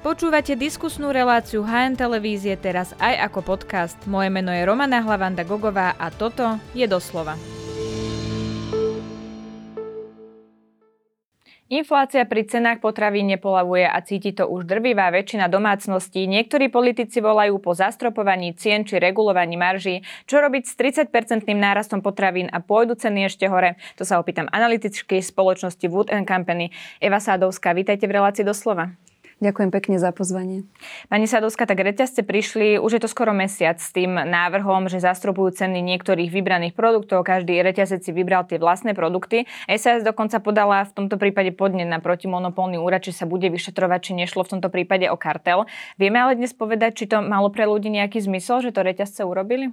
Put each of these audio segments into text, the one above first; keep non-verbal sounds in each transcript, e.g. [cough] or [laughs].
Počúvate diskusnú reláciu HN Televízie teraz aj ako podcast. Moje meno je Romana Hlavanda Gogová a toto je doslova. Inflácia pri cenách potravín nepolavuje a cíti to už drvivá väčšina domácností. Niektorí politici volajú po zastropovaní cien či regulovaní marží. Čo robiť s 30-percentným nárastom potravín a pôjdu ceny ešte hore? To sa opýtam analytičky spoločnosti Wood Company. Eva Sádovská, vítajte v relácii doslova. Ďakujem pekne za pozvanie. Pani Sadovská, tak reťazce prišli, už je to skoro mesiac s tým návrhom, že zastrupujú ceny niektorých vybraných produktov. Každý reťazec si vybral tie vlastné produkty. SAS dokonca podala v tomto prípade podnet na protimonopolný úrad, či sa bude vyšetrovať, či nešlo v tomto prípade o kartel. Vieme ale dnes povedať, či to malo pre ľudí nejaký zmysel, že to reťazce urobili?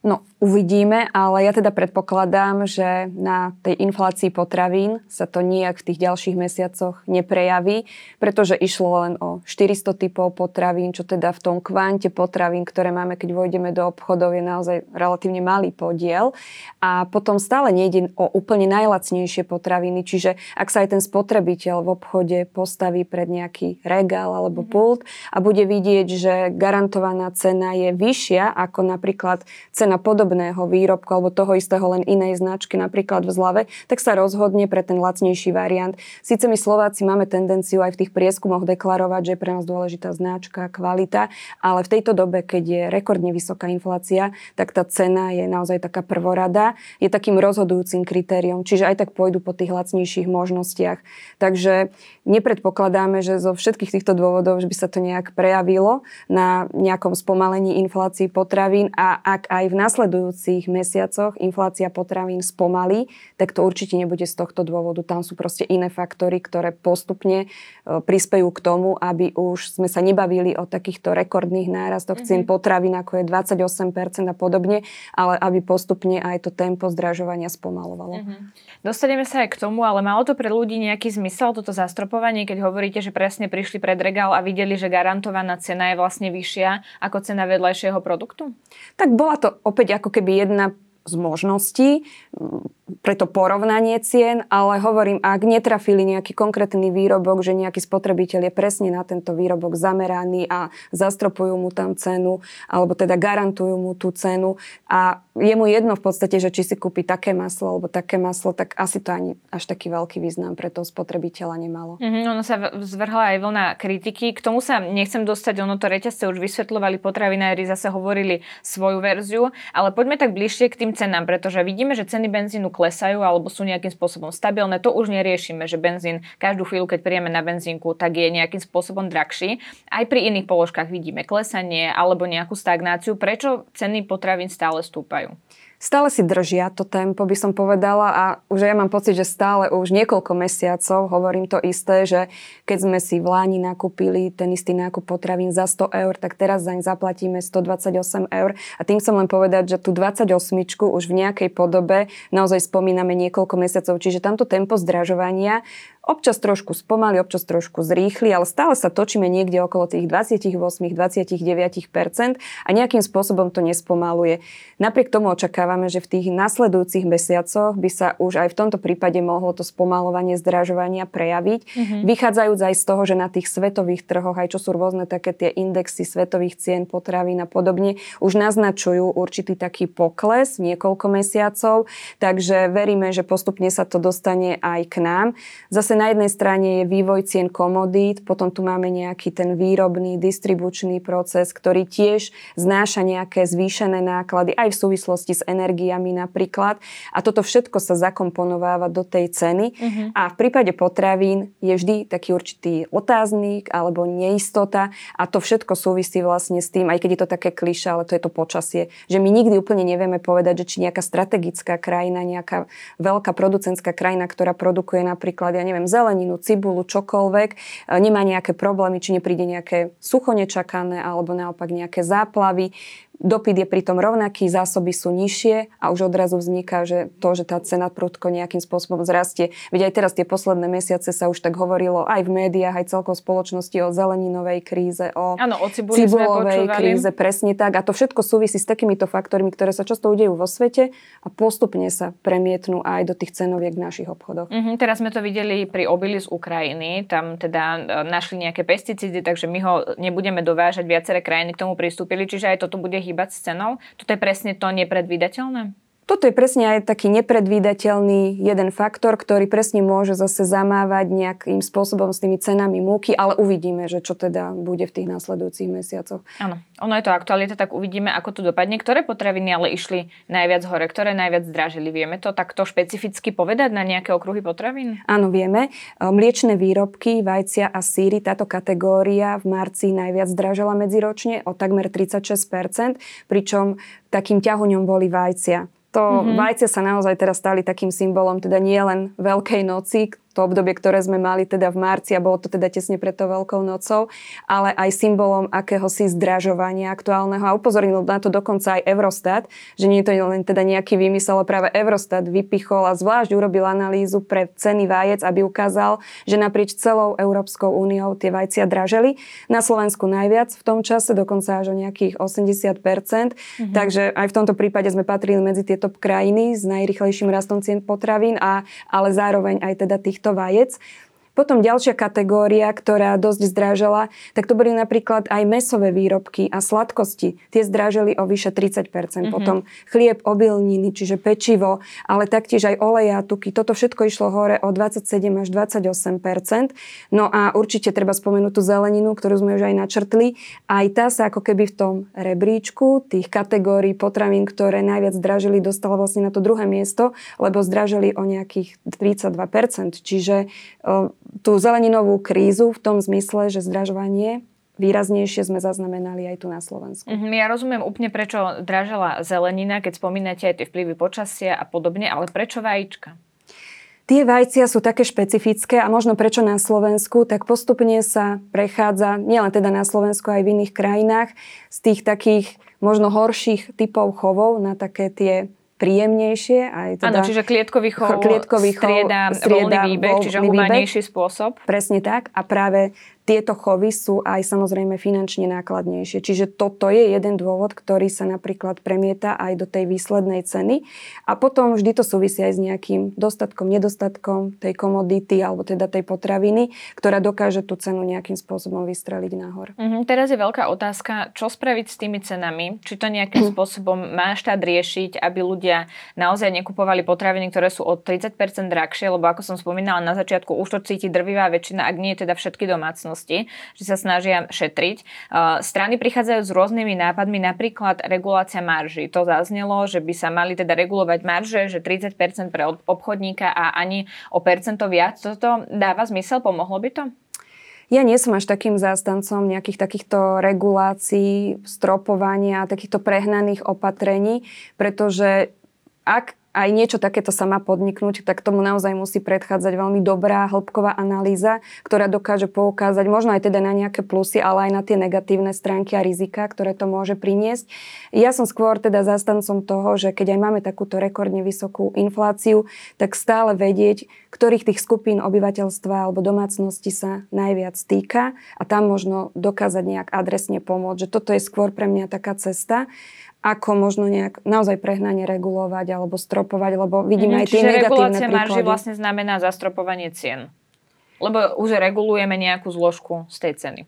No, uvidíme, ale ja teda predpokladám, že na tej inflácii potravín sa to nijak v tých ďalších mesiacoch neprejaví, pretože išlo len o 400 typov potravín, čo teda v tom kvante potravín, ktoré máme, keď vojdeme do obchodov, je naozaj relatívne malý podiel. A potom stále nejde o úplne najlacnejšie potraviny, čiže ak sa aj ten spotrebiteľ v obchode postaví pred nejaký regál alebo mhm. pult a bude vidieť, že garantovaná cena je vyššia ako napríklad cena cena podobného výrobku alebo toho istého len inej značky, napríklad v zlave, tak sa rozhodne pre ten lacnejší variant. Sice my Slováci máme tendenciu aj v tých prieskumoch deklarovať, že je pre nás dôležitá značka, kvalita, ale v tejto dobe, keď je rekordne vysoká inflácia, tak tá cena je naozaj taká prvorada, je takým rozhodujúcim kritériom, čiže aj tak pôjdu po tých lacnejších možnostiach. Takže nepredpokladáme, že zo všetkých týchto dôvodov, že by sa to nejak prejavilo na nejakom spomalení inflácií potravín a ak aj v nasledujúcich mesiacoch inflácia potravín spomalí, tak to určite nebude z tohto dôvodu. Tam sú proste iné faktory, ktoré postupne e, prispejú k tomu, aby už sme sa nebavili o takýchto rekordných nárastoch mm-hmm. cien potravín, ako je 28% a podobne, ale aby postupne aj to tempo zdražovania spomalovalo. Mm-hmm. Dostaneme sa aj k tomu, ale malo to pre ľudí nejaký zmysel, toto zastropovanie, keď hovoríte, že presne prišli pred regál a videli, že garantovaná cena je vlastne vyššia ako cena vedľajšieho produktu? Tak bola to opäť ako keby jedna z možností pre to porovnanie cien, ale hovorím, ak netrafili nejaký konkrétny výrobok, že nejaký spotrebiteľ je presne na tento výrobok zameraný a zastropujú mu tam cenu, alebo teda garantujú mu tú cenu a je mu jedno v podstate, že či si kúpi také maslo alebo také maslo, tak asi to ani až taký veľký význam pre toho spotrebiteľa nemalo. Mm-hmm, ono sa zvrhla aj vlna kritiky. K tomu sa nechcem dostať, ono to reťazce už vysvetľovali, potravinári zase hovorili svoju verziu, ale poďme tak bližšie k tým cenám, pretože vidíme, že ceny benzínu klesajú alebo sú nejakým spôsobom stabilné. To už neriešime, že benzín každú chvíľu, keď príjeme na benzínku, tak je nejakým spôsobom drahší. Aj pri iných položkách vidíme klesanie alebo nejakú stagnáciu. Prečo ceny potravín stále stúpajú? Stále si držia to tempo, by som povedala a už ja mám pocit, že stále už niekoľko mesiacov hovorím to isté, že keď sme si v Láni nakúpili ten istý nákup potravín za 100 eur, tak teraz zaň zaplatíme 128 eur. A tým chcem len povedať, že tú 28 už v nejakej podobe naozaj spomíname niekoľko mesiacov, čiže tamto tempo zdražovania občas trošku spomalí, občas trošku zrýchli, ale stále sa točíme niekde okolo tých 28-29% a nejakým spôsobom to nespomaluje. Napriek tomu očakávame, že v tých nasledujúcich mesiacoch by sa už aj v tomto prípade mohlo to spomalovanie zdražovania prejaviť. Mm-hmm. Vychádzajúc aj z toho, že na tých svetových trhoch, aj čo sú rôzne také tie indexy svetových cien potravín a podobne, už naznačujú určitý taký pokles niekoľko mesiacov, takže veríme, že postupne sa to dostane aj k nám. Zase zase na jednej strane je vývoj cien komodít, potom tu máme nejaký ten výrobný, distribučný proces, ktorý tiež znáša nejaké zvýšené náklady aj v súvislosti s energiami napríklad. A toto všetko sa zakomponováva do tej ceny. Uh-huh. A v prípade potravín je vždy taký určitý otáznik alebo neistota a to všetko súvisí vlastne s tým, aj keď je to také kliša, ale to je to počasie, že my nikdy úplne nevieme povedať, že či nejaká strategická krajina, nejaká veľká producentská krajina, ktorá produkuje napríklad, ja neviem, neviem, zeleninu, cibulu, čokoľvek, e, nemá nejaké problémy, či nepríde nejaké sucho nečakané alebo naopak nejaké záplavy dopyt je pritom rovnaký, zásoby sú nižšie a už odrazu vzniká, že to, že tá cena prudko nejakým spôsobom zrastie. Veď aj teraz tie posledné mesiace sa už tak hovorilo aj v médiách, aj celkovo spoločnosti o zeleninovej kríze, o ano, o cibulovej kríze, presne tak. A to všetko súvisí s takýmito faktormi, ktoré sa často udejú vo svete a postupne sa premietnú aj do tých cenoviek v našich obchodoch. Mm-hmm, teraz sme to videli pri obili z Ukrajiny, tam teda e, našli nejaké pesticídy, takže my ho nebudeme dovážať, viaceré krajiny k tomu pristúpili, čiže aj toto bude hýbať s cenou. Toto je presne to nepredvídateľné? Toto je presne aj taký nepredvídateľný jeden faktor, ktorý presne môže zase zamávať nejakým spôsobom s tými cenami múky, ale uvidíme, že čo teda bude v tých následujúcich mesiacoch. Áno, ono je to aktualita, tak uvidíme, ako to dopadne. Ktoré potraviny ale išli najviac hore, ktoré najviac zdražili? Vieme to takto špecificky povedať na nejaké okruhy potravín? Áno, vieme. Mliečne výrobky, vajcia a síry, táto kategória v marci najviac zdražila medziročne o takmer 36%, pričom takým ťahuňom boli vajcia. To mm-hmm. vajcia sa naozaj teraz stali takým symbolom, teda nie len Veľkej noci, to obdobie, ktoré sme mali teda v marci a bolo to teda tesne pred tou Veľkou nocou, ale aj symbolom akéhosi zdražovania aktuálneho a upozornil na to dokonca aj Eurostat, že nie je to len teda nejaký výmysel, ale práve Eurostat vypichol a zvlášť urobil analýzu pre ceny vajec, aby ukázal, že naprieč celou Európskou úniou tie vajcia draželi. Na Slovensku najviac v tom čase, dokonca až o nejakých 80%. Mm-hmm. Takže aj v tomto prípade sme patrili medzi tieto krajiny s najrychlejším rastom cien potravín, a, ale zároveň aj teda tých týchto vajec. Potom ďalšia kategória, ktorá dosť zdrážala, tak to boli napríklad aj mesové výrobky a sladkosti. Tie zdrážali o vyše 30%. Mm-hmm. Potom chlieb, obilniny, čiže pečivo, ale taktiež aj oleja, tuky. Toto všetko išlo hore o 27 až 28%. No a určite treba spomenúť tú zeleninu, ktorú sme už aj načrtli. Aj tá sa ako keby v tom rebríčku tých kategórií potravín, ktoré najviac zdražili, dostala vlastne na to druhé miesto, lebo zdražili o nejakých 32%. Čiže tú zeleninovú krízu v tom zmysle, že zdražovanie výraznejšie sme zaznamenali aj tu na Slovensku. Mm-hmm, ja rozumiem úplne, prečo dražela zelenina, keď spomínate aj tie vplyvy počasia a podobne, ale prečo vajíčka? Tie vajcia sú také špecifické a možno prečo na Slovensku, tak postupne sa prechádza, nielen teda na Slovensku, aj v iných krajinách, z tých takých možno horších typov chovov na také tie príjemnejšie. Aj teda Áno, čiže klietkový chov, klietkový chov strieda, strieda voľný výbeh, čiže humanejší spôsob. Presne tak. A práve tieto chovy sú aj samozrejme finančne nákladnejšie. Čiže toto je jeden dôvod, ktorý sa napríklad premieta aj do tej výslednej ceny. A potom vždy to súvisí aj s nejakým dostatkom, nedostatkom tej komodity alebo teda tej potraviny, ktorá dokáže tú cenu nejakým spôsobom vystreliť nahor. Mm-hmm, teraz je veľká otázka, čo spraviť s tými cenami? Či to nejakým [clears throat] spôsobom má štát riešiť, aby ľudia naozaj nekupovali potraviny, ktoré sú o 30% drahšie, lebo ako som spomínala na začiatku, už to cíti drvivá väčšina, ak nie teda všetky domácnosti spoločnosti, že sa snažia šetriť. Strany prichádzajú s rôznymi nápadmi, napríklad regulácia marží. To zaznelo, že by sa mali teda regulovať marže, že 30% pre obchodníka a ani o percento viac. Toto dáva zmysel? Pomohlo by to? Ja nie som až takým zástancom nejakých takýchto regulácií, stropovania, takýchto prehnaných opatrení, pretože ak aj niečo takéto sa má podniknúť, tak tomu naozaj musí predchádzať veľmi dobrá hĺbková analýza, ktorá dokáže poukázať možno aj teda na nejaké plusy, ale aj na tie negatívne stránky a rizika, ktoré to môže priniesť. Ja som skôr teda zastancom toho, že keď aj máme takúto rekordne vysokú infláciu, tak stále vedieť, ktorých tých skupín obyvateľstva alebo domácnosti sa najviac týka a tam možno dokázať nejak adresne pomôcť. Že toto je skôr pre mňa taká cesta ako možno nejak naozaj prehnanie regulovať alebo stropovať, lebo vidíme mm, aj tie negatívne regulácia marži vlastne znamená zastropovanie cien. Lebo už regulujeme nejakú zložku z tej ceny.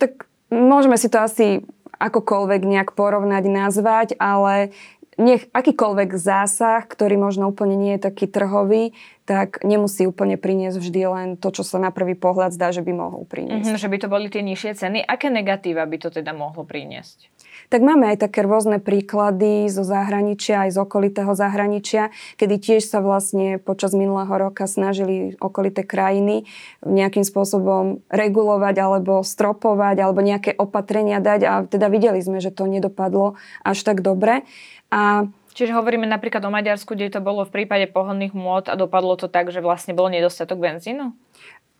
Tak môžeme si to asi akokoľvek nejak porovnať, nazvať, ale nech akýkoľvek zásah, ktorý možno úplne nie je taký trhový, tak nemusí úplne priniesť vždy len to, čo sa na prvý pohľad zdá, že by mohol priniesť. Mm-hmm, že by to boli tie nižšie ceny. Aké negatíva by to teda mohlo priniesť? Tak máme aj také rôzne príklady zo zahraničia, aj z okolitého zahraničia, kedy tiež sa vlastne počas minulého roka snažili okolité krajiny nejakým spôsobom regulovať alebo stropovať alebo nejaké opatrenia dať a teda videli sme, že to nedopadlo až tak dobre. A Čiže hovoríme napríklad o Maďarsku, kde to bolo v prípade pohodných môd a dopadlo to tak, že vlastne bol nedostatok benzínu?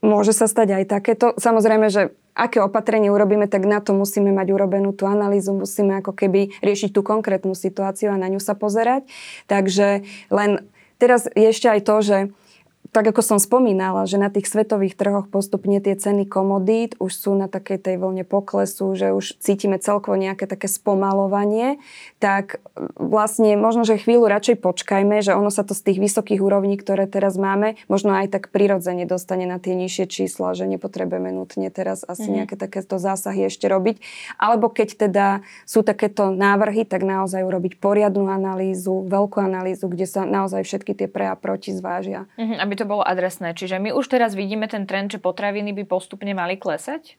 Môže sa stať aj takéto. Samozrejme, že aké opatrenie urobíme, tak na to musíme mať urobenú tú analýzu, musíme ako keby riešiť tú konkrétnu situáciu a na ňu sa pozerať. Takže len teraz je ešte aj to, že tak ako som spomínala, že na tých svetových trhoch postupne tie ceny komodít už sú na takej tej vlne poklesu, že už cítime celkovo nejaké také spomalovanie, tak vlastne možno, že chvíľu radšej počkajme, že ono sa to z tých vysokých úrovní, ktoré teraz máme, možno aj tak prirodzene dostane na tie nižšie čísla, že nepotrebujeme nutne teraz asi mm-hmm. nejaké takéto zásahy ešte robiť. Alebo keď teda sú takéto návrhy, tak naozaj urobiť poriadnu analýzu, veľkú analýzu, kde sa naozaj všetky tie pre a proti zvážia. Mm-hmm, aby to to bolo adresné. Čiže my už teraz vidíme ten trend, že potraviny by postupne mali klesať?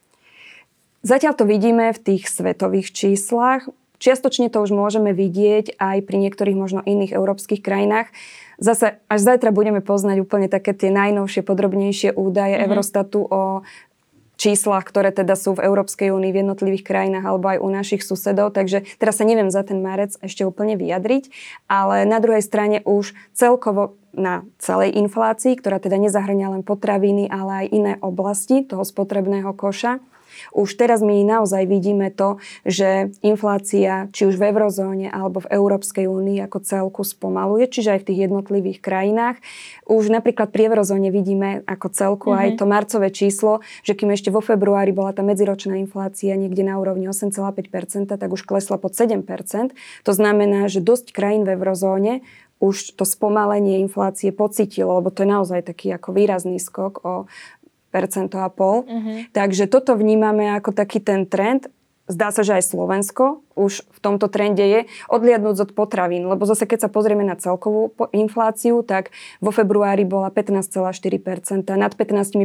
Zatiaľ to vidíme v tých svetových číslach. Čiastočne to už môžeme vidieť aj pri niektorých možno iných európskych krajinách. Zase až zajtra budeme poznať úplne také tie najnovšie, podrobnejšie údaje mm-hmm. Eurostatu o číslach, ktoré teda sú v Európskej únii v jednotlivých krajinách alebo aj u našich susedov, takže teraz sa neviem za ten marec ešte úplne vyjadriť, ale na druhej strane už celkovo na celej inflácii, ktorá teda nezahrňa len potraviny, ale aj iné oblasti toho spotrebného koša, už teraz my naozaj vidíme to, že inflácia či už v eurozóne alebo v Európskej únii ako celku spomaluje, čiže aj v tých jednotlivých krajinách. Už napríklad pri eurozóne vidíme ako celku mm-hmm. aj mhm. to marcové číslo, že kým ešte vo februári bola tá medziročná inflácia niekde na úrovni 8,5%, tak už klesla pod 7%. To znamená, že dosť krajín v eurozóne už to spomalenie inflácie pocitilo, lebo to je naozaj taký ako výrazný skok o percento a pol. Uh-huh. Takže toto vnímame ako taký ten trend. Zdá sa, že aj Slovensko už v tomto trende je, odliadnúť od potravín. Lebo zase, keď sa pozrieme na celkovú infláciu, tak vo februári bola 15,4%, nad 15%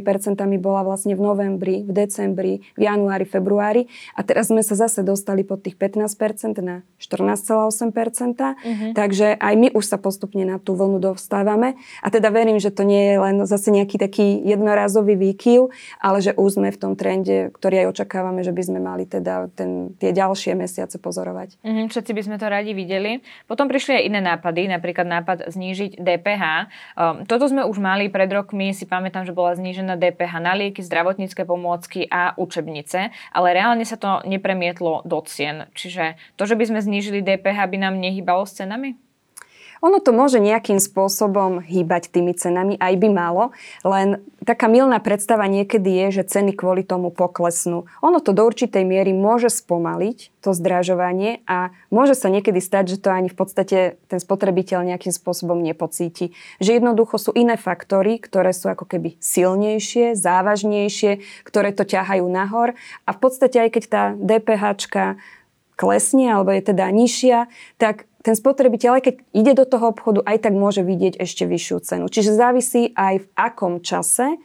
bola vlastne v novembri, v decembri, v januári, februári a teraz sme sa zase dostali pod tých 15% na 14,8%. Uh-huh. Takže aj my už sa postupne na tú vlnu dostávame a teda verím, že to nie je len zase nejaký taký jednorazový výkyv, ale že už sme v tom trende, ktorý aj očakávame, že by sme mali teda ten, tie ďalšie mesiace pozorovať. Mm-hmm, všetci by sme to radi videli. Potom prišli aj iné nápady, napríklad nápad znížiť DPH. Um, toto sme už mali pred rokmi, si pamätám, že bola znížená DPH na lieky, zdravotnícke pomôcky a učebnice, ale reálne sa to nepremietlo do cien. Čiže to, že by sme znížili DPH, by nám nehýbalo s cenami? Ono to môže nejakým spôsobom hýbať tými cenami, aj by malo, len taká milná predstava niekedy je, že ceny kvôli tomu poklesnú. Ono to do určitej miery môže spomaliť, to zdražovanie a môže sa niekedy stať, že to ani v podstate ten spotrebiteľ nejakým spôsobom nepocíti. Že jednoducho sú iné faktory, ktoré sú ako keby silnejšie, závažnejšie, ktoré to ťahajú nahor a v podstate aj keď tá DPH klesne alebo je teda nižšia, tak ten spotrebiteľ, aj keď ide do toho obchodu, aj tak môže vidieť ešte vyššiu cenu. Čiže závisí aj v akom čase,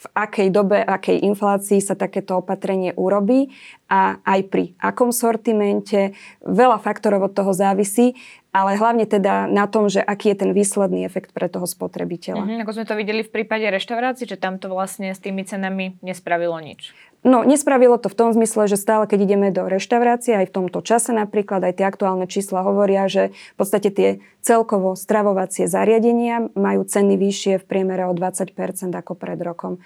v akej dobe, akej inflácii sa takéto opatrenie urobí a aj pri akom sortimente. Veľa faktorov od toho závisí, ale hlavne teda na tom, že aký je ten výsledný efekt pre toho spotrebiteľa. Mm-hmm, ako sme to videli v prípade reštaurácií, že tam to vlastne s tými cenami nespravilo nič. No, nespravilo to v tom zmysle, že stále, keď ideme do reštaurácie, aj v tomto čase napríklad, aj tie aktuálne čísla hovoria, že v podstate tie celkovo stravovacie zariadenia majú ceny vyššie v priemere o 20% ako pred rokom.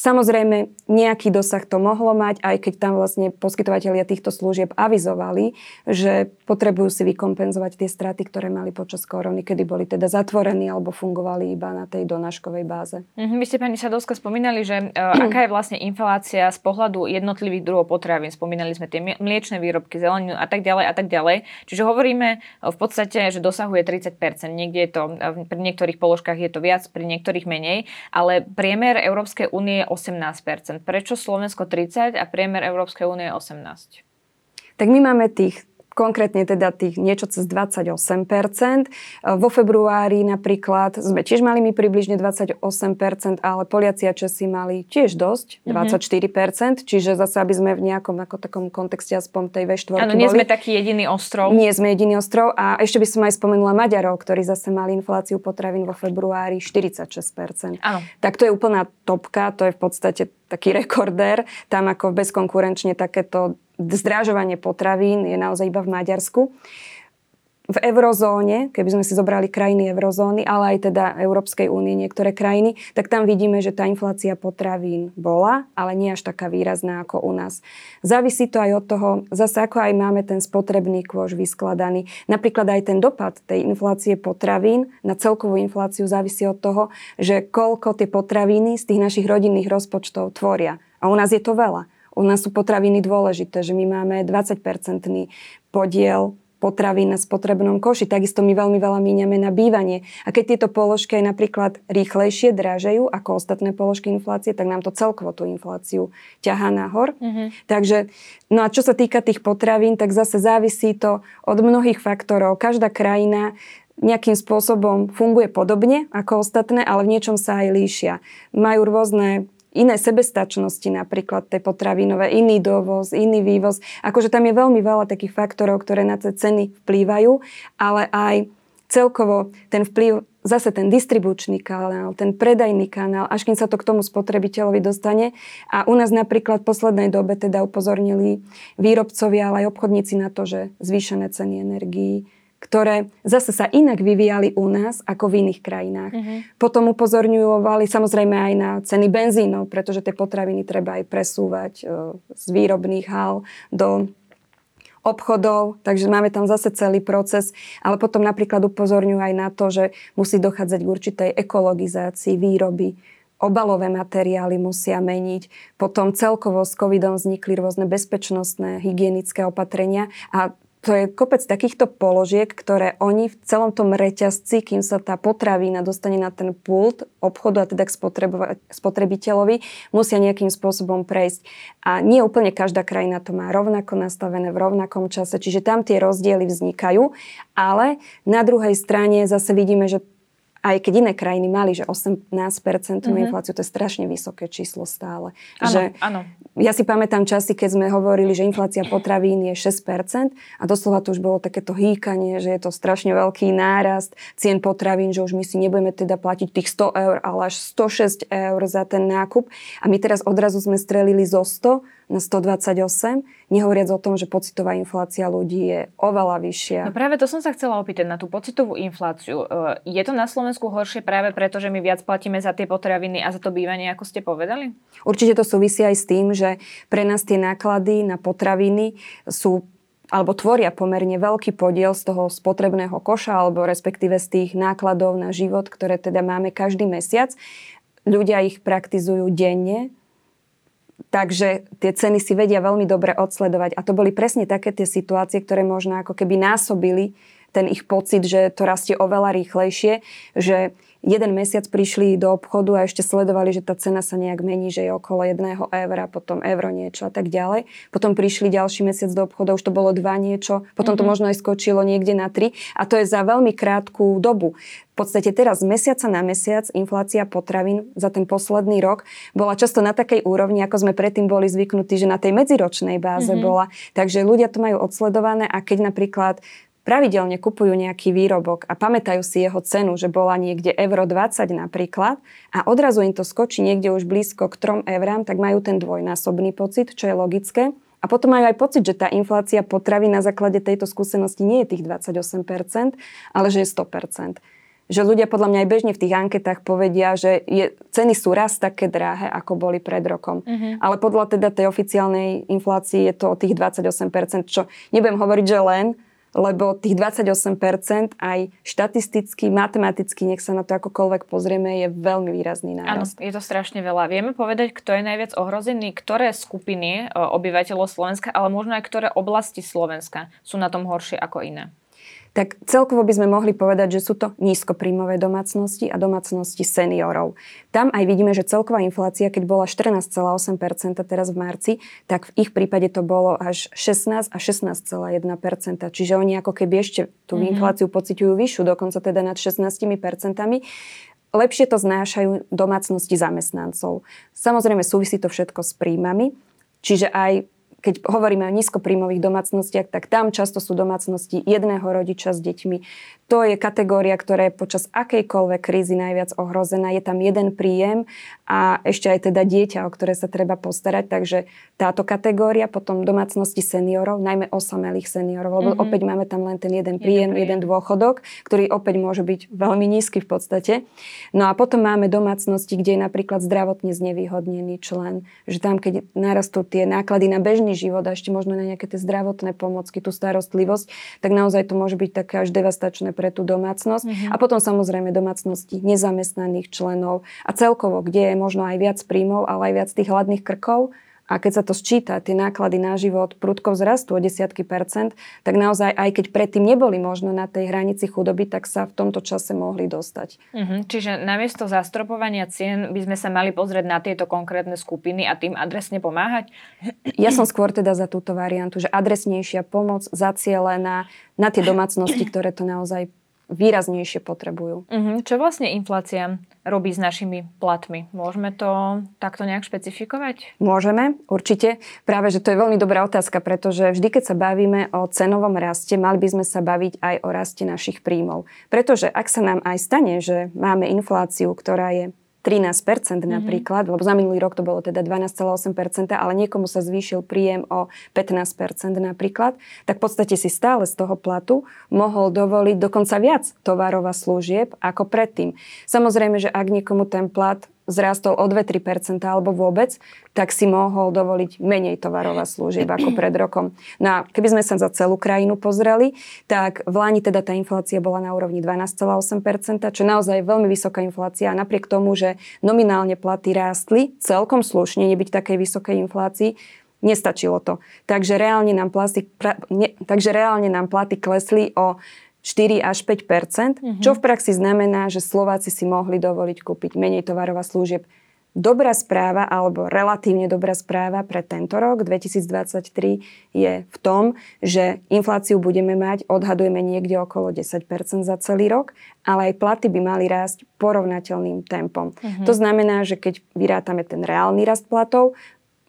Samozrejme, nejaký dosah to mohlo mať, aj keď tam vlastne poskytovateľia týchto služieb avizovali, že potrebujú si vykompenzovať tie straty, ktoré mali počas korony, kedy boli teda zatvorení alebo fungovali iba na tej donáškovej báze. Mhm, vy ste pani Sadovská spomínali, že uh, aká je vlastne inflácia z pohľadu jednotlivých druhov potravín. Spomínali sme tie mliečne výrobky, zeleninu a tak ďalej a tak ďalej. Čiže hovoríme v podstate, že dosahuje 30%. Niekde je to, pri niektorých položkách je to viac, pri niektorých menej, ale priemer Európskej únie 18%. Prečo Slovensko 30 a priemer Európskej únie 18? Tak my máme tých konkrétne teda tých niečo cez 28%. Vo februári napríklad sme tiež mali my približne 28%, ale Poliaci a Česi mali tiež dosť, 24%, mm-hmm. čiže zase, aby sme v nejakom ako takom kontexte aspoň tej V4 Áno, nie boli. sme taký jediný ostrov. Nie sme jediný ostrov a ešte by som aj spomenula Maďarov, ktorí zase mali infláciu potravín vo februári 46%. Áno. Tak to je úplná topka, to je v podstate taký [laughs] rekordér. Tam ako bezkonkurenčne takéto zdražovanie potravín je naozaj iba v Maďarsku. v eurozóne, keby sme si zobrali krajiny eurozóny, ale aj teda Európskej únie, niektoré krajiny, tak tam vidíme, že tá inflácia potravín bola, ale nie až taká výrazná ako u nás. Závisí to aj od toho, zase ako aj máme ten spotrebný kôž vyskladaný. Napríklad aj ten dopad tej inflácie potravín na celkovú infláciu závisí od toho, že koľko tie potraviny z tých našich rodinných rozpočtov tvoria. A u nás je to veľa. U nás sú potraviny dôležité, že my máme 20-percentný podiel potravín na spotrebnom koši. Takisto my veľmi veľa míňame na bývanie. A keď tieto položky aj napríklad rýchlejšie drážajú ako ostatné položky inflácie, tak nám to celkovo tú infláciu ťahá nahor. Mm-hmm. Takže, no a čo sa týka tých potravín, tak zase závisí to od mnohých faktorov. Každá krajina nejakým spôsobom funguje podobne ako ostatné, ale v niečom sa aj líšia. Majú rôzne iné sebestačnosti, napríklad tej potravinové, iný dovoz, iný vývoz. Akože tam je veľmi veľa takých faktorov, ktoré na tie ceny vplývajú, ale aj celkovo ten vplyv, zase ten distribučný kanál, ten predajný kanál, až kým sa to k tomu spotrebiteľovi dostane. A u nás napríklad v poslednej dobe teda upozornili výrobcovia, ale aj obchodníci na to, že zvýšené ceny energií ktoré zase sa inak vyvíjali u nás ako v iných krajinách. Uh-huh. Potom upozorňovali samozrejme aj na ceny benzínov, pretože tie potraviny treba aj presúvať e, z výrobných hal do obchodov, takže máme tam zase celý proces, ale potom napríklad upozorňujú aj na to, že musí dochádzať k určitej ekologizácii výroby, obalové materiály musia meniť. Potom celkovo s covidom vznikli rôzne bezpečnostné, hygienické opatrenia a to je kopec takýchto položiek, ktoré oni v celom tom reťazci, kým sa tá potravína dostane na ten pult obchodu a teda k spotrebiteľovi, musia nejakým spôsobom prejsť. A nie úplne každá krajina to má rovnako nastavené v rovnakom čase, čiže tam tie rozdiely vznikajú, ale na druhej strane zase vidíme, že aj keď iné krajiny mali, že 18% mm-hmm. infláciu, to je strašne vysoké číslo stále. Áno, že áno. Ja si pamätám časy, keď sme hovorili, že inflácia potravín je 6% a doslova to už bolo takéto hýkanie, že je to strašne veľký nárast cien potravín, že už my si nebudeme teda platiť tých 100 eur, ale až 106 eur za ten nákup. A my teraz odrazu sme strelili zo 100 na 128, nehovoriac o tom, že pocitová inflácia ľudí je oveľa vyššia. No práve to som sa chcela opýtať na tú pocitovú infláciu. E, je to na Slovensku horšie práve preto, že my viac platíme za tie potraviny a za to bývanie, ako ste povedali? Určite to súvisí aj s tým, že pre nás tie náklady na potraviny sú alebo tvoria pomerne veľký podiel z toho spotrebného koša alebo respektíve z tých nákladov na život, ktoré teda máme každý mesiac. Ľudia ich praktizujú denne, Takže tie ceny si vedia veľmi dobre odsledovať. A to boli presne také tie situácie, ktoré možno ako keby násobili ten ich pocit, že to rastie oveľa rýchlejšie, že jeden mesiac prišli do obchodu a ešte sledovali, že tá cena sa nejak mení, že je okolo jedného eura, potom euro niečo a tak ďalej. Potom prišli ďalší mesiac do obchodu, už to bolo dva niečo, potom mm-hmm. to mhm. možno aj skočilo niekde na tri a to je za veľmi krátku dobu. V podstate teraz z mesiaca na mesiac inflácia potravín za ten posledný rok bola často na takej úrovni, ako sme predtým boli zvyknutí, že na tej medziročnej báze mm-hmm. bola. Takže ľudia to majú odsledované a keď napríklad pravidelne kupujú nejaký výrobok a pamätajú si jeho cenu, že bola niekde euro 20 napríklad a odrazu im to skočí niekde už blízko k 3 eurám, tak majú ten dvojnásobný pocit, čo je logické. A potom majú aj pocit, že tá inflácia potravy na základe tejto skúsenosti nie je tých 28%, ale že je 100% že ľudia podľa mňa aj bežne v tých anketách povedia, že je, ceny sú raz také drahé, ako boli pred rokom. Uh-huh. Ale podľa teda tej oficiálnej inflácii je to o tých 28%, čo nebudem hovoriť, že len, lebo tých 28% aj štatisticky, matematicky, nech sa na to akokoľvek pozrieme, je veľmi výrazný nárast. Áno, je to strašne veľa. Vieme povedať, kto je najviac ohrozený, ktoré skupiny e, obyvateľov Slovenska, ale možno aj ktoré oblasti Slovenska sú na tom horšie ako iné? Tak celkovo by sme mohli povedať, že sú to nízkopríjmové domácnosti a domácnosti seniorov. Tam aj vidíme, že celková inflácia, keď bola 14,8% teraz v marci, tak v ich prípade to bolo až 16 a 16,1%. Čiže oni ako keby ešte tú mm-hmm. infláciu pociťujú vyššiu, dokonca teda nad 16%. Lepšie to znášajú domácnosti zamestnancov. Samozrejme súvisí to všetko s príjmami, čiže aj keď hovoríme o nízkopríjmových domácnostiach, tak tam často sú domácnosti jedného rodiča s deťmi. To je kategória, ktorá je počas akejkoľvek krízy najviac ohrozená. Je tam jeden príjem a ešte aj teda dieťa, o ktoré sa treba postarať. Takže táto kategória, potom domácnosti seniorov, najmä osamelých seniorov, lebo mm-hmm. opäť máme tam len ten jeden príjem, jeden, príjem. jeden dôchodok, ktorý opäť môže byť veľmi nízky v podstate. No a potom máme domácnosti, kde je napríklad zdravotne znevýhodnený člen, že tam, keď narastú tie náklady na bežný život a ešte možno na nejaké tie zdravotné pomocky, tú starostlivosť, tak naozaj to môže byť také až devastačné pre tú domácnosť. Mm-hmm. A potom samozrejme domácnosti nezamestnaných členov a celkovo, kde je možno aj viac príjmov, ale aj viac tých hladných krkov. A keď sa to sčíta, tie náklady na život prudko vzrastú o desiatky percent, tak naozaj aj keď predtým neboli možno na tej hranici chudoby, tak sa v tomto čase mohli dostať. Mm-hmm. Čiže namiesto zastropovania cien by sme sa mali pozrieť na tieto konkrétne skupiny a tým adresne pomáhať? Ja som skôr teda za túto variantu, že adresnejšia pomoc zacielená na tie domácnosti, ktoré to naozaj výraznejšie potrebujú. Uh-huh. Čo vlastne inflácia robí s našimi platmi? Môžeme to takto nejak špecifikovať? Môžeme, určite. Práve, že to je veľmi dobrá otázka, pretože vždy, keď sa bavíme o cenovom raste, mali by sme sa baviť aj o raste našich príjmov. Pretože ak sa nám aj stane, že máme infláciu, ktorá je 13% mm-hmm. napríklad, lebo za minulý rok to bolo teda 12,8%, ale niekomu sa zvýšil príjem o 15% napríklad, tak v podstate si stále z toho platu mohol dovoliť dokonca viac tovarov a služieb ako predtým. Samozrejme, že ak niekomu ten plat zrástol o 2-3% alebo vôbec, tak si mohol dovoliť menej tovarov a služieb ako pred rokom. No keby sme sa za celú krajinu pozreli, tak v Lani teda tá inflácia bola na úrovni 12,8%, čo naozaj je veľmi vysoká inflácia a napriek tomu, že nominálne platy rástli celkom slušne, nebyť takej vysokej inflácii, nestačilo to. Takže reálne nám, plasty, pra, ne, takže reálne nám platy klesli o 4 až 5 mm-hmm. čo v praxi znamená, že Slováci si mohli dovoliť kúpiť menej tovarov a služieb. Dobrá správa alebo relatívne dobrá správa pre tento rok 2023 je v tom, že infláciu budeme mať, odhadujeme niekde okolo 10% za celý rok, ale aj platy by mali rásť porovnateľným tempom. Mm-hmm. To znamená, že keď vyrátame ten reálny rast platov,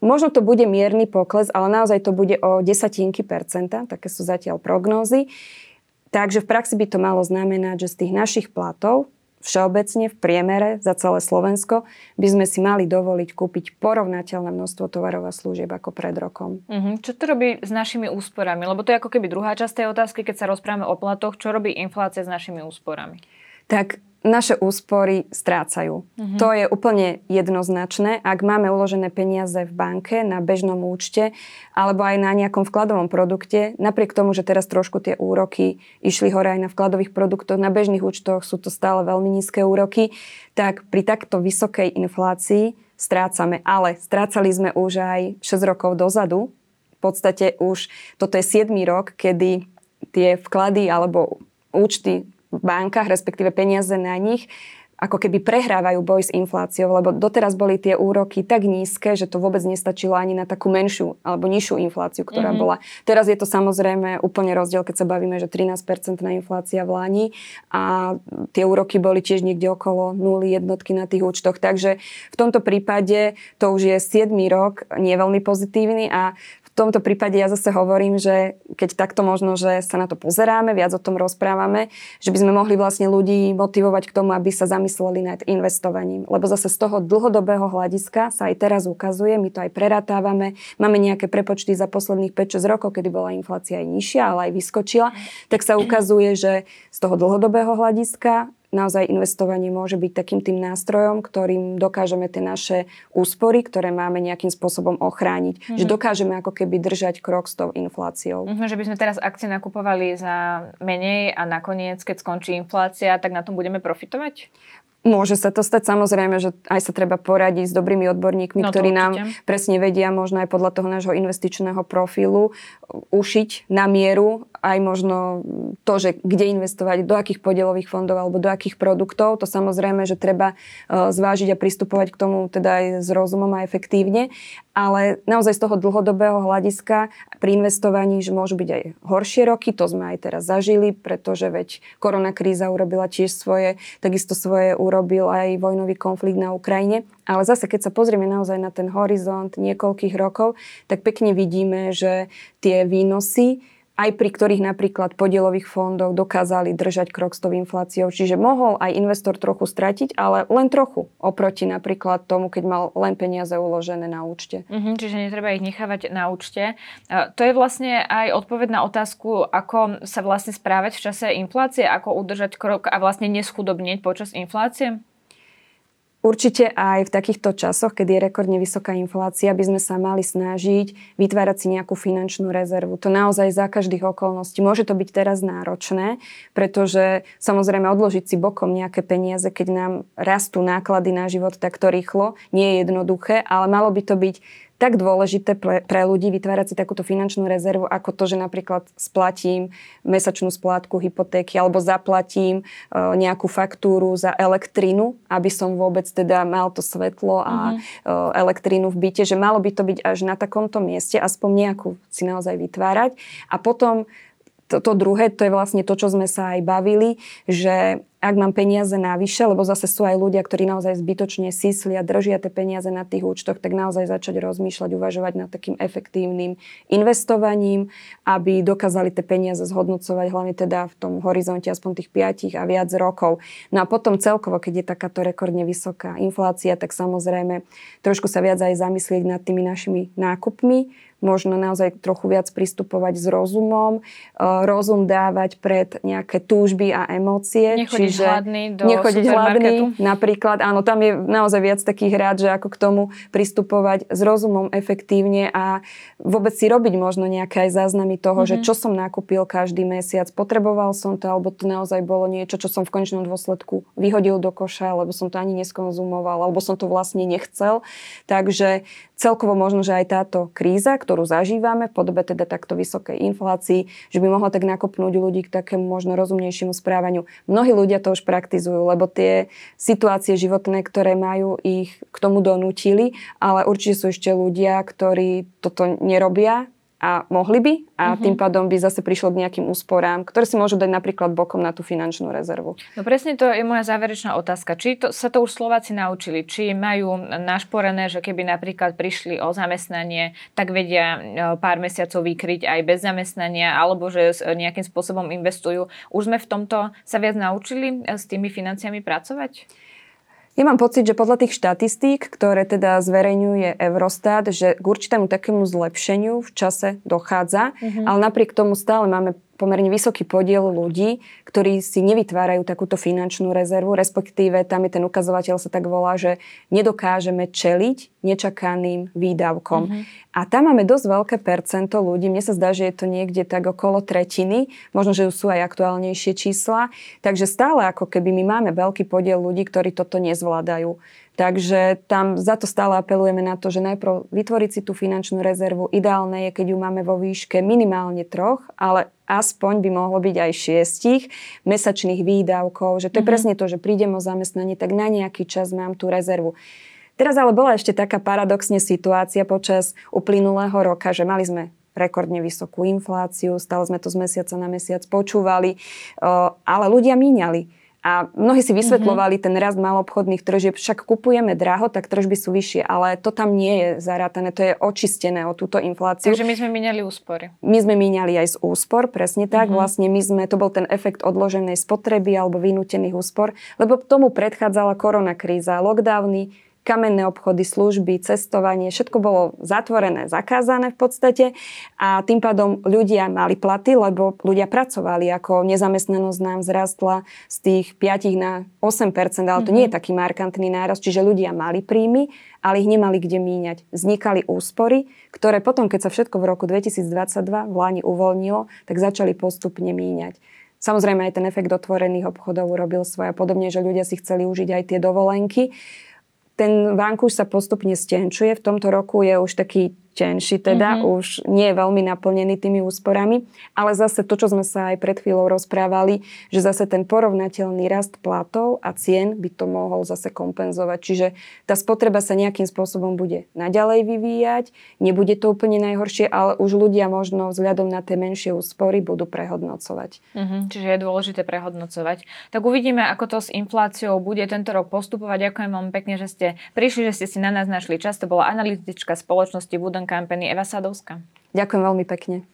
Možno to bude mierny pokles, ale naozaj to bude o desatinky percenta, také sú zatiaľ prognózy. Takže v praxi by to malo znamenať, že z tých našich platov všeobecne v priemere za celé Slovensko by sme si mali dovoliť kúpiť porovnateľné množstvo tovarov a služieb ako pred rokom. Uh-huh. Čo to robí s našimi úsporami? Lebo to je ako keby druhá časť tej otázky, keď sa rozprávame o platoch. Čo robí inflácia s našimi úsporami? Tak naše úspory strácajú. Mm-hmm. To je úplne jednoznačné. Ak máme uložené peniaze v banke, na bežnom účte alebo aj na nejakom vkladovom produkte, napriek tomu, že teraz trošku tie úroky išli hore aj na vkladových produktoch, na bežných účtoch sú to stále veľmi nízke úroky, tak pri takto vysokej inflácii strácame. Ale strácali sme už aj 6 rokov dozadu. V podstate už toto je 7 rok, kedy tie vklady alebo účty bankách, respektíve peniaze na nich, ako keby prehrávajú boj s infláciou, lebo doteraz boli tie úroky tak nízke, že to vôbec nestačilo ani na takú menšiu alebo nižšiu infláciu, ktorá mm-hmm. bola. Teraz je to samozrejme úplne rozdiel, keď sa bavíme, že 13% na inflácia v Lani a tie úroky boli tiež niekde okolo nuly jednotky na tých účtoch. Takže v tomto prípade to už je 7 rok, nie veľmi pozitívny a tomto prípade ja zase hovorím, že keď takto možno, že sa na to pozeráme, viac o tom rozprávame, že by sme mohli vlastne ľudí motivovať k tomu, aby sa zamysleli nad investovaním. Lebo zase z toho dlhodobého hľadiska sa aj teraz ukazuje, my to aj preratávame, máme nejaké prepočty za posledných 5-6 rokov, kedy bola inflácia aj nižšia, ale aj vyskočila, tak sa ukazuje, že z toho dlhodobého hľadiska naozaj investovanie môže byť takým tým nástrojom, ktorým dokážeme tie naše úspory, ktoré máme nejakým spôsobom ochrániť. Mm-hmm. Že dokážeme ako keby držať krok s tou infláciou. Mm-hmm, že by sme teraz akcie nakupovali za menej a nakoniec, keď skončí inflácia, tak na tom budeme profitovať? Môže sa to stať, samozrejme, že aj sa treba poradiť s dobrými odborníkmi, no ktorí určite. nám presne vedia možno aj podľa toho nášho investičného profilu ušiť na mieru aj možno to, že kde investovať, do akých podielových fondov alebo do akých produktov. To samozrejme, že treba e, zvážiť a pristupovať k tomu teda aj s rozumom a efektívne. Ale naozaj z toho dlhodobého hľadiska pri investovaní, že môžu byť aj horšie roky, to sme aj teraz zažili, pretože veď korona urobila tiež svoje, takisto svoje urobil aj vojnový konflikt na Ukrajine. Ale zase, keď sa pozrieme naozaj na ten horizont niekoľkých rokov, tak pekne vidíme, že tie výnosy aj pri ktorých napríklad podielových fondov dokázali držať krok s tou infláciou. Čiže mohol aj investor trochu stratiť, ale len trochu oproti napríklad tomu, keď mal len peniaze uložené na účte. Mm-hmm, čiže netreba ich nechávať na účte. To je vlastne aj odpoveď na otázku, ako sa vlastne správať v čase inflácie, ako udržať krok a vlastne neschudobnieť počas inflácie? Určite aj v takýchto časoch, keď je rekordne vysoká inflácia, by sme sa mali snažiť vytvárať si nejakú finančnú rezervu. To naozaj za každých okolností. Môže to byť teraz náročné, pretože samozrejme odložiť si bokom nejaké peniaze, keď nám rastú náklady na život takto rýchlo, nie je jednoduché, ale malo by to byť tak dôležité pre, pre ľudí vytvárať si takúto finančnú rezervu, ako to, že napríklad splatím mesačnú splátku hypotéky alebo zaplatím uh, nejakú faktúru za elektrínu, aby som vôbec teda mal to svetlo a mm-hmm. uh, elektrínu v byte, že malo by to byť až na takomto mieste, aspoň nejakú si naozaj vytvárať. A potom to, to druhé, to je vlastne to, čo sme sa aj bavili, že ak mám peniaze navyše, lebo zase sú aj ľudia, ktorí naozaj zbytočne síslia, držia tie peniaze na tých účtoch, tak naozaj začať rozmýšľať, uvažovať nad takým efektívnym investovaním, aby dokázali tie peniaze zhodnocovať, hlavne teda v tom horizonte aspoň tých 5 a viac rokov. No a potom celkovo, keď je takáto rekordne vysoká inflácia, tak samozrejme trošku sa viac aj zamyslieť nad tými našimi nákupmi, možno naozaj trochu viac pristupovať s rozumom, e, rozum dávať pred nejaké túžby a emócie. Nechodiť čiže hladný do nechodiť hladný, napríklad. Áno, tam je naozaj viac takých rád, že ako k tomu pristupovať s rozumom efektívne a vôbec si robiť možno nejaké aj záznamy toho, mm-hmm. že mhm. čo som nakúpil každý mesiac, potreboval som to, alebo to naozaj bolo niečo, čo som v končnom dôsledku vyhodil do koša, lebo som to ani neskonzumoval, alebo som to vlastne nechcel. Takže celkovo možno, že aj táto kríza, ktorú zažívame v podobe teda takto vysokej inflácii, že by mohla tak nakopnúť ľudí k takému možno rozumnejšiemu správaniu. Mnohí ľudia to už praktizujú, lebo tie situácie životné, ktoré majú, ich k tomu donútili, ale určite sú ešte ľudia, ktorí toto nerobia a mohli by a uh-huh. tým pádom by zase prišlo k nejakým úsporám, ktoré si môžu dať napríklad bokom na tú finančnú rezervu. No presne to je moja záverečná otázka. Či to, sa to už Slováci naučili? Či majú našporené, že keby napríklad prišli o zamestnanie, tak vedia e, pár mesiacov vykryť aj bez zamestnania, alebo že nejakým spôsobom investujú. Už sme v tomto sa viac naučili e, s tými financiami pracovať? Ja mám pocit, že podľa tých štatistík, ktoré teda zverejňuje Eurostat, že k určitému takému zlepšeniu v čase dochádza, mm-hmm. ale napriek tomu stále máme pomerne vysoký podiel ľudí, ktorí si nevytvárajú takúto finančnú rezervu, respektíve tam je ten ukazovateľ sa tak volá, že nedokážeme čeliť nečakaným výdavkom. Mm-hmm. A tam máme dosť veľké percento ľudí, mne sa zdá, že je to niekde tak okolo tretiny, možno, že sú aj aktuálnejšie čísla, takže stále ako keby my máme veľký podiel ľudí, ktorí toto nezvládajú. Takže tam za to stále apelujeme na to, že najprv vytvoriť si tú finančnú rezervu. Ideálne je, keď ju máme vo výške minimálne troch, ale aspoň by mohlo byť aj šiestich mesačných výdavkov. Že to je mm-hmm. presne to, že prídem o zamestnanie, tak na nejaký čas mám tú rezervu. Teraz ale bola ešte taká paradoxne situácia počas uplynulého roka, že mali sme rekordne vysokú infláciu, stále sme to z mesiaca na mesiac počúvali, ale ľudia míňali. A mnohí si vysvetľovali mm-hmm. ten rast malobchodných tržieb, však kupujeme draho, tak tržby sú vyššie, ale to tam nie je zarátané, to je očistené o túto infláciu. Takže my sme míňali úspory. My sme míňali aj z úspor, presne tak. Mm-hmm. Vlastne my sme, to bol ten efekt odloženej spotreby alebo vynútených úspor, lebo tomu predchádzala korona kríza, lockdowny, kamenné obchody, služby, cestovanie, všetko bolo zatvorené, zakázané v podstate a tým pádom ľudia mali platy, lebo ľudia pracovali, ako nezamestnanosť nám zrastla z tých 5 na 8%, ale to mm-hmm. nie je mhm. taký markantný nárast, čiže ľudia mali príjmy, ale ich nemali kde míňať. Vznikali úspory, ktoré potom, keď sa všetko v roku 2022 v Lani uvoľnilo, tak začali postupne míňať. Samozrejme aj ten efekt otvorených obchodov urobil svoje podobne, že ľudia si chceli užiť aj tie dovolenky. Ten vankúš sa postupne stenčuje. V tomto roku je už taký tenší teda, mm-hmm. už nie je veľmi naplnený tými úsporami, ale zase to, čo sme sa aj pred chvíľou rozprávali, že zase ten porovnateľný rast platov a cien by to mohol zase kompenzovať. Čiže tá spotreba sa nejakým spôsobom bude naďalej vyvíjať, nebude to úplne najhoršie, ale už ľudia možno vzhľadom na tie menšie úspory budú prehodnocovať. Mm-hmm, čiže je dôležité prehodnocovať. Tak uvidíme, ako to s infláciou bude tento rok postupovať. Ďakujem vám pekne, že ste prišli, že ste si na nás našli čas. To bola analytička spoločnosti Wooden Company Eva Sadovska. Ďakujem veľmi pekne.